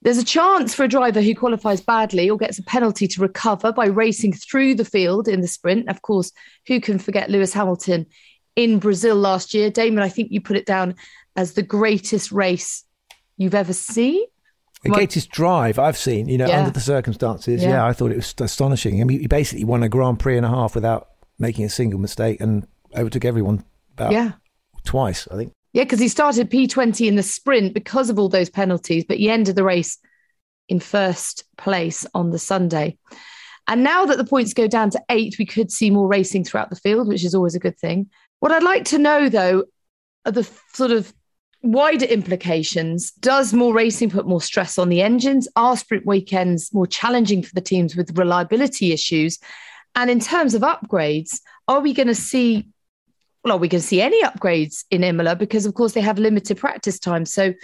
There's a chance for a driver who qualifies badly or gets a penalty to recover by racing through the field in the sprint. Of course, who can forget Lewis Hamilton in Brazil last year? Damon, I think you put it down as the greatest race you've ever seen. The greatest drive I've seen, you know, Yeah. under the circumstances. Yeah. Yeah. I thought it was astonishing. I mean, he basically won a Grand Prix and a half without making a single mistake and overtook everyone about Yeah. twice, I think. Yeah, because he started P20 in the sprint because of all those penalties, but he ended the race in first place on the Sunday. And now that the points go down to eight, we could see more racing throughout the field, which is always a good thing. What I'd like to know, though, are the sort of wider implications. Does more racing put more stress on the engines? Are sprint weekends more challenging for the teams with reliability issues? And in terms of upgrades, are we going to see well, we to see any upgrades in Imola? Because, of course, they have limited practice time. So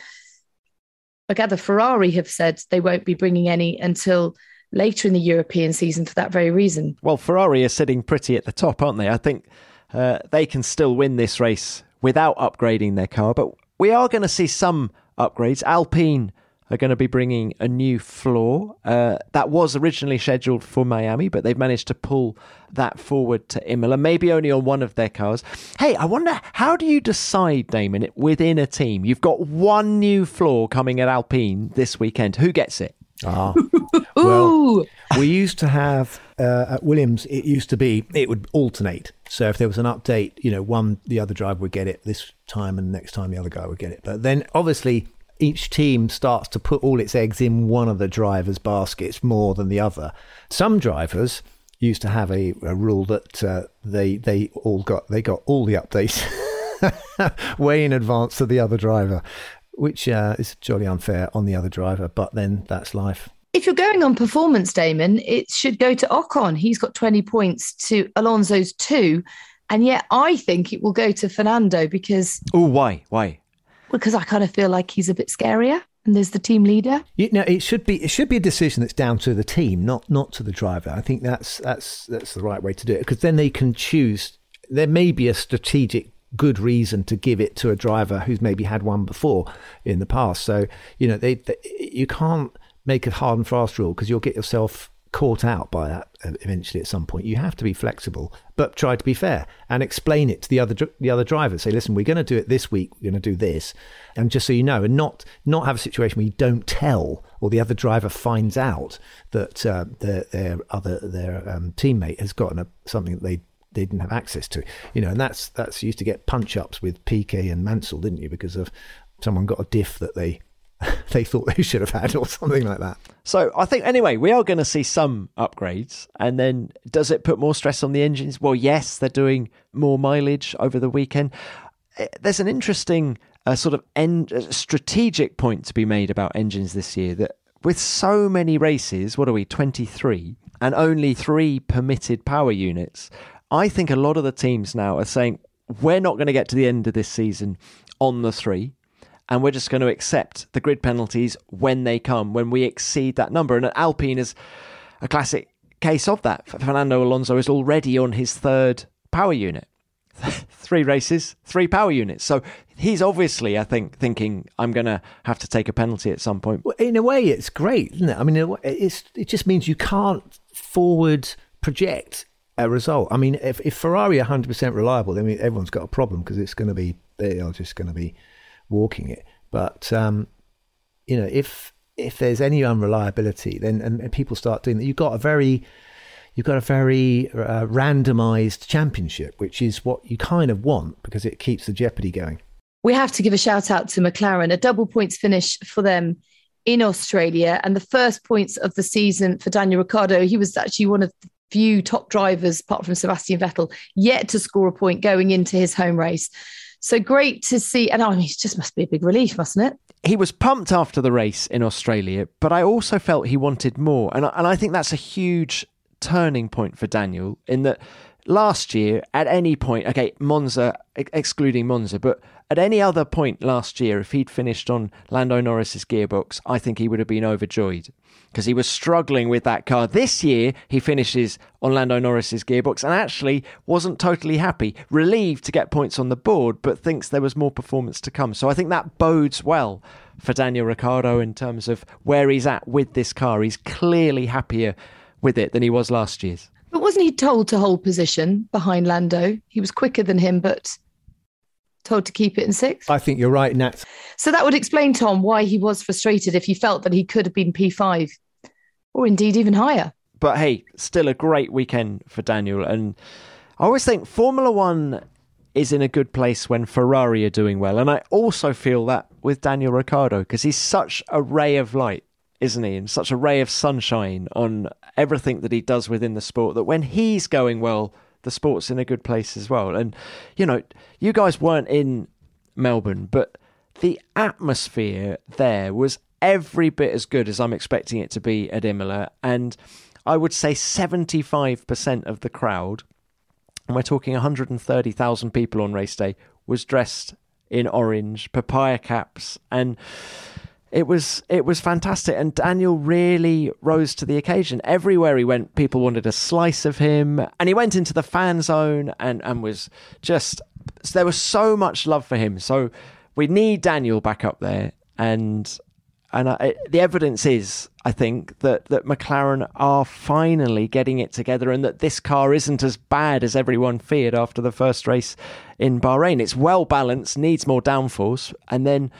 I gather Ferrari have said they won't be bringing any until later in the European season for that very reason. Well, Ferrari are sitting pretty at the top, aren't they? I think uh, they can still win this race without upgrading their car, but we are going to see some upgrades. Alpine are going to be bringing a new floor uh, that was originally scheduled for Miami, but they've managed to pull that forward to Imola, maybe only on one of their cars. Hey, I wonder how do you decide, Damon, within a team? You've got one new floor coming at Alpine this weekend. Who gets it? Ah. Well, we used to have uh, at Williams. It used to be it would alternate. So if there was an update, you know, one the other driver would get it this time, and next time the other guy would get it. But then obviously each team starts to put all its eggs in one of the drivers' baskets more than the other. Some drivers used to have a, a rule that uh, they they all got they got all the updates way in advance of the other driver, which uh, is jolly unfair on the other driver. But then that's life. if you're going on performance, Damon, it should go to Ocon. He's got 20 points to Alonso's two. And yet I think it will go to Fernando because Oh, why? Why? Because I kind of feel like he's a bit scarier and there's the team leader. You know, it should be it should be a decision that's down to the team, not not to the driver. I think that's that's that's the right way to do it because then they can choose. There may be a strategic good reason to give it to a driver who's maybe had one before in the past. So you know, they, they you can't make a hard and fast rule because you'll get yourself caught out by that eventually at some point. You have to be flexible, but try to be fair and explain it to the other the other drivers. Say, listen, we're going to do it this week. We're going to do this, and just so you know, and not not have a situation where you don't tell or the other driver finds out that uh, their their other their um, teammate has gotten a, something that they they didn't have access to. You know, and that's that's used to get punch ups with Piquet and Mansell, didn't you? Because of someone got a diff that they they thought they should have had or something like that. So I think anyway, we are going to see some upgrades, and then does it put more stress on the engines? Well, yes, they're doing more mileage over the weekend. Eh, There's an interesting uh, sort of en- uh, strategic point to be made about engines this year. That with so many races, what are we, twenty three, and only three permitted power units, I think a lot of the teams now are saying we're not going to get to the end of this season on the three and we're just going to accept the grid penalties when they come, when we exceed that number. And Alpine is a classic case of that. Fernando Alonso is already on his third power unit. three races, three power units. So he's obviously, I think, thinking I'm going to have to take a penalty at some point. In a way, it's great, isn't it? I mean, it's, it just means you can't forward project a result. I mean, if, if Ferrari are 100% reliable, then everyone's got a problem because it's going to be, they are just going to be walking it. But, um, you know, if if there's any unreliability, then and, and people start doing that, you've got a very you've got a very uh, randomized championship, which is what you kind of want because it keeps the jeopardy going. We have to give a shout out to McLaren, a double points finish for them in Australia, and the first points of the season for Daniel Ricciardo. He was actually one of the few top drivers, apart from Sebastian Vettel, yet to score a point going into his home race. So great to see. And I mean, it just must be a big relief, mustn't it? He was pumped after the race in Australia, but I also felt he wanted more. And I, and I think that's a huge turning point for Daniel in that last year, at any point, okay, Monza, ex- excluding Monza, but at any other point last year, if he'd finished on Lando Norris's gearbox, I think he would have been overjoyed because he was struggling with that car. This year, he finishes on Lando Norris's gearbox and actually wasn't totally happy, relieved to get points on the board, but thinks there was more performance to come. So I think that bodes well for Daniel Ricciardo in terms of where he's at with this car. He's clearly happier with it than he was last year's. But wasn't he told to hold position behind Lando? He was quicker than him, but told to keep it in sixth. I think you're right, Nat. So that would explain, Tom, why he was frustrated if he felt that he could have been P5 or indeed even higher. But hey, still a great weekend for Daniel. And I always think Formula One is in a good place when Ferrari are doing well. And I also feel that with Daniel Ricciardo because he's such a ray of light, isn't he? And such a ray of sunshine on everything that he does within the sport that when he's going well, the sport's in a good place as well. And, you know, you guys weren't in Melbourne, but the atmosphere there was every bit as good as I'm expecting it to be at Imola. And I would say 75% of the crowd, and we're talking 130,000 people on race day, was dressed in orange, papaya caps, and it was it was fantastic. And Daniel really rose to the occasion. Everywhere he went, people wanted a slice of him, and he went into the fan zone and and was just there was so much love for him. So we need Daniel back up there, and and I, the evidence is, I think, that that McLaren are finally getting it together, and that this car isn't as bad as everyone feared after the first race in Bahrain. It's well balanced, needs more downforce, and then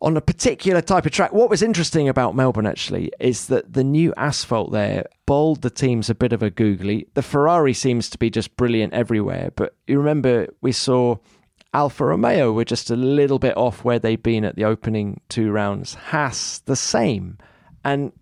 on a particular type of track. What was interesting about Melbourne actually is that the new asphalt there bowled the teams a bit of a googly. The Ferrari seems to be just brilliant everywhere, but you remember we saw Alfa Romeo were just a little bit off where they'd been at the opening two rounds. Haas the same, and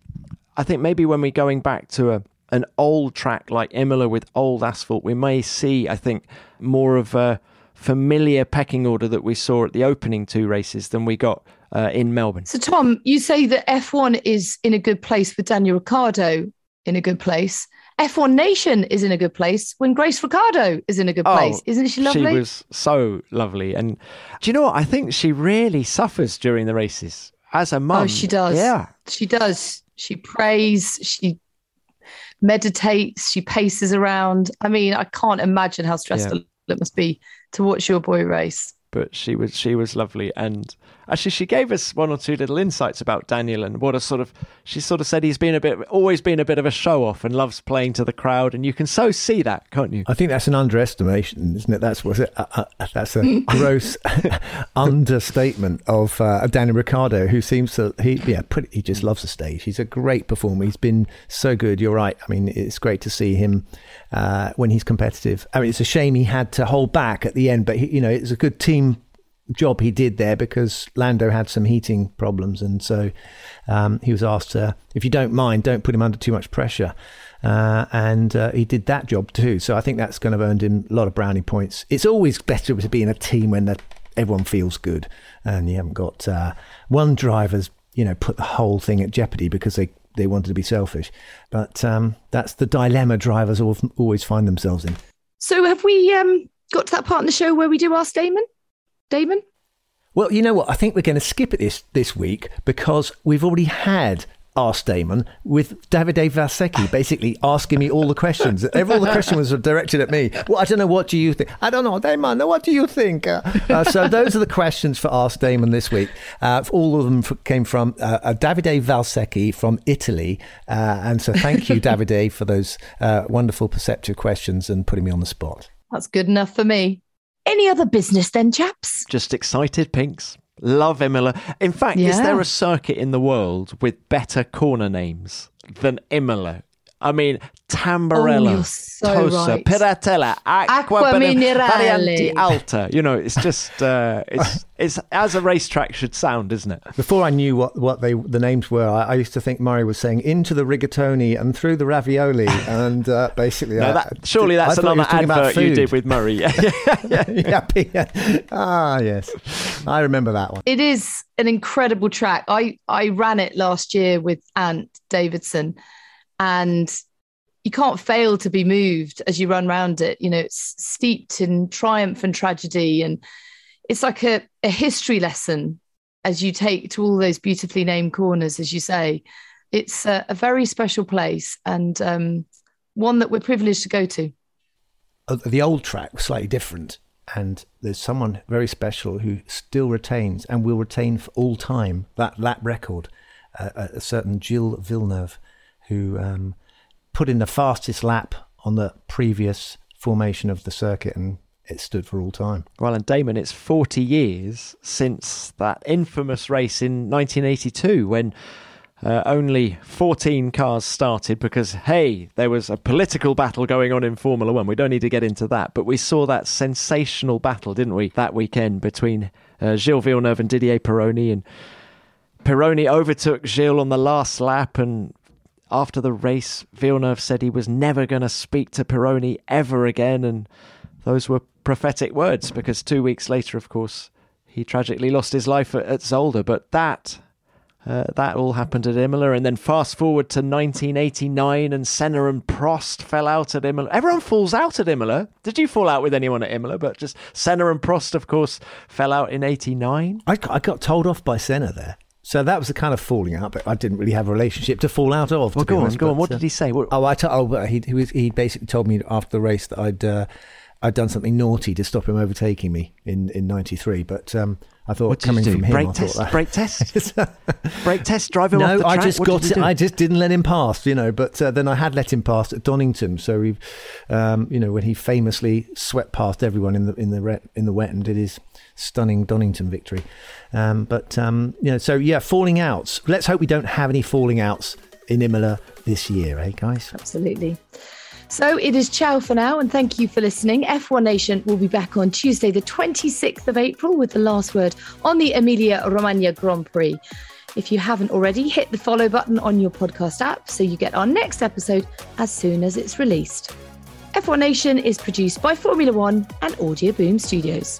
I think maybe when we're going back to a an old track like Imola with old asphalt, we may see I think more of a familiar pecking order that we saw at the opening two races than we got uh, in Melbourne. So, Tom, you say that F1 is in a good place with Daniel Ricciardo in a good place. F1 Nation is in a good place when Grace Ricciardo is in a good place. Oh, Isn't she lovely? She was so lovely. And do you know what? I think she really suffers during the races as a mum. Oh, she does. Yeah. She does. She prays. She meditates. She paces around. I mean, I can't imagine how stressful yeah. it must be to watch your boy race. But she was she was lovely and Actually, she gave us one or two little insights about Daniel and what a sort of. She sort of said he's been a bit, always been a bit of a show off and loves playing to the crowd, and you can so see that, can't you? I think that's an underestimation, isn't it? That's was it. Uh, uh, that's a gross understatement of uh, Daniel Ricciardo, who seems to he yeah, pretty, he just loves the stage. He's a great performer. He's been so good. You're right. I mean, it's great to see him uh, when he's competitive. I mean, it's a shame he had to hold back at the end, but he, you know, it's a good team job he did there because Lando had some heating problems, and so um, he was asked to, if you don't mind, don't put him under too much pressure. Uh, and uh, he did that job too. So I think that's to have earned him a lot of brownie points. It's always better to be in a team when the, everyone feels good, and you haven't got uh, one driver's you know put the whole thing at jeopardy because they they wanted to be selfish. But um, that's the dilemma drivers always find themselves in. So have we um, got to that part in the show where we do our Damon? Damon? Well, you know what? I think we're going to skip it this, this week because we've already had Ask Damon with Davide Valsecchi basically asking me all the questions. All the questions were directed at me. Well, I don't know. What do you think? I don't know, Damon. What do you think? Uh, uh, so those are the questions for Ask Damon this week. Uh, all of them came from uh, uh, Davide Valsecchi from Italy. Uh, and so thank you, Davide, for those wonderful perceptive questions and putting me on the spot. That's good enough for me. Any other business then, chaps? Just excited pinks. Love Imola. In fact, yeah. is there a circuit in the world with better corner names than Imola? I mean, Tamburello, oh, so Tosa, right. Piratella, Acque, Acque Minerali. Alta. You know, it's just uh, it's it's as a racetrack should sound, isn't it? Before I knew what, what they the names were, I, I used to think Murray was saying into the rigatoni and through the ravioli, and uh, basically, no, that, surely that's another advert you did with Murray. yeah, yeah, yeah. Ah, yes, I remember that one. It is an incredible track. I I ran it last year with Ant Davidson and you can't fail to be moved as you run around it. You know, it's steeped in triumph and tragedy, and it's like a, a history lesson as you take to all those beautifully named corners, as you say. It's a, a very special place and um, one that we're privileged to go to. Uh, the old track was slightly different, and there's someone very special who still retains and will retain for all time that lap record. Uh, a certain Gilles Villeneuve who um, put in the fastest lap on the previous formation of the circuit and it stood for all time. Well, and Damon, it's 40 years since that infamous race in 1982 when uh, only 14 cars started because, hey, there was a political battle going on in Formula One. We don't need to get into that, but we saw that sensational battle, didn't we, that weekend between uh, Gilles Villeneuve and Didier Pironi. And Pironi overtook Gilles on the last lap, and after the race, Villeneuve said he was never going to speak to Pironi ever again. And those were prophetic words because two weeks later, of course, he tragically lost his life at, at Zolder. But that uh, that all happened at Imola, and then fast forward to 1989, and Senna and Prost fell out at Imola. Everyone falls out at Imola. Did you fall out with anyone at Imola? But just Senna and Prost, of course, fell out in '89. I, I got told off by Senna there. So that was the kind of falling out, but I didn't really have a relationship to fall out of. Well, go honest, on, go but, on. What uh, did he say? What, Oh, I t- oh, he he, was, he basically told me after the race that I'd uh, I'd done something naughty to stop him overtaking me in in '93. But um, I thought coming from him, Brake I test? thought that. Brake test? Brake test? Drive him off No, the I just What got it. I just didn't let him pass, you know. But uh, then I had let him pass at Donington, so he, um, you know, when he famously swept past everyone in the in the re- in the wet and did his stunning Donington victory. Um, but um, you know, so yeah, falling outs. Let's hope we don't have any falling outs in Imola this year, eh, guys? Absolutely. So it is ciao for now, and thank you for listening. F1 Nation will be back on Tuesday, the 26th of April, with the last word on the Emilia Romagna Grand Prix. If you haven't already, hit the follow button on your podcast app so you get our next episode as soon as it's released. F1 Nation is produced by Formula One and Audioboom Studios.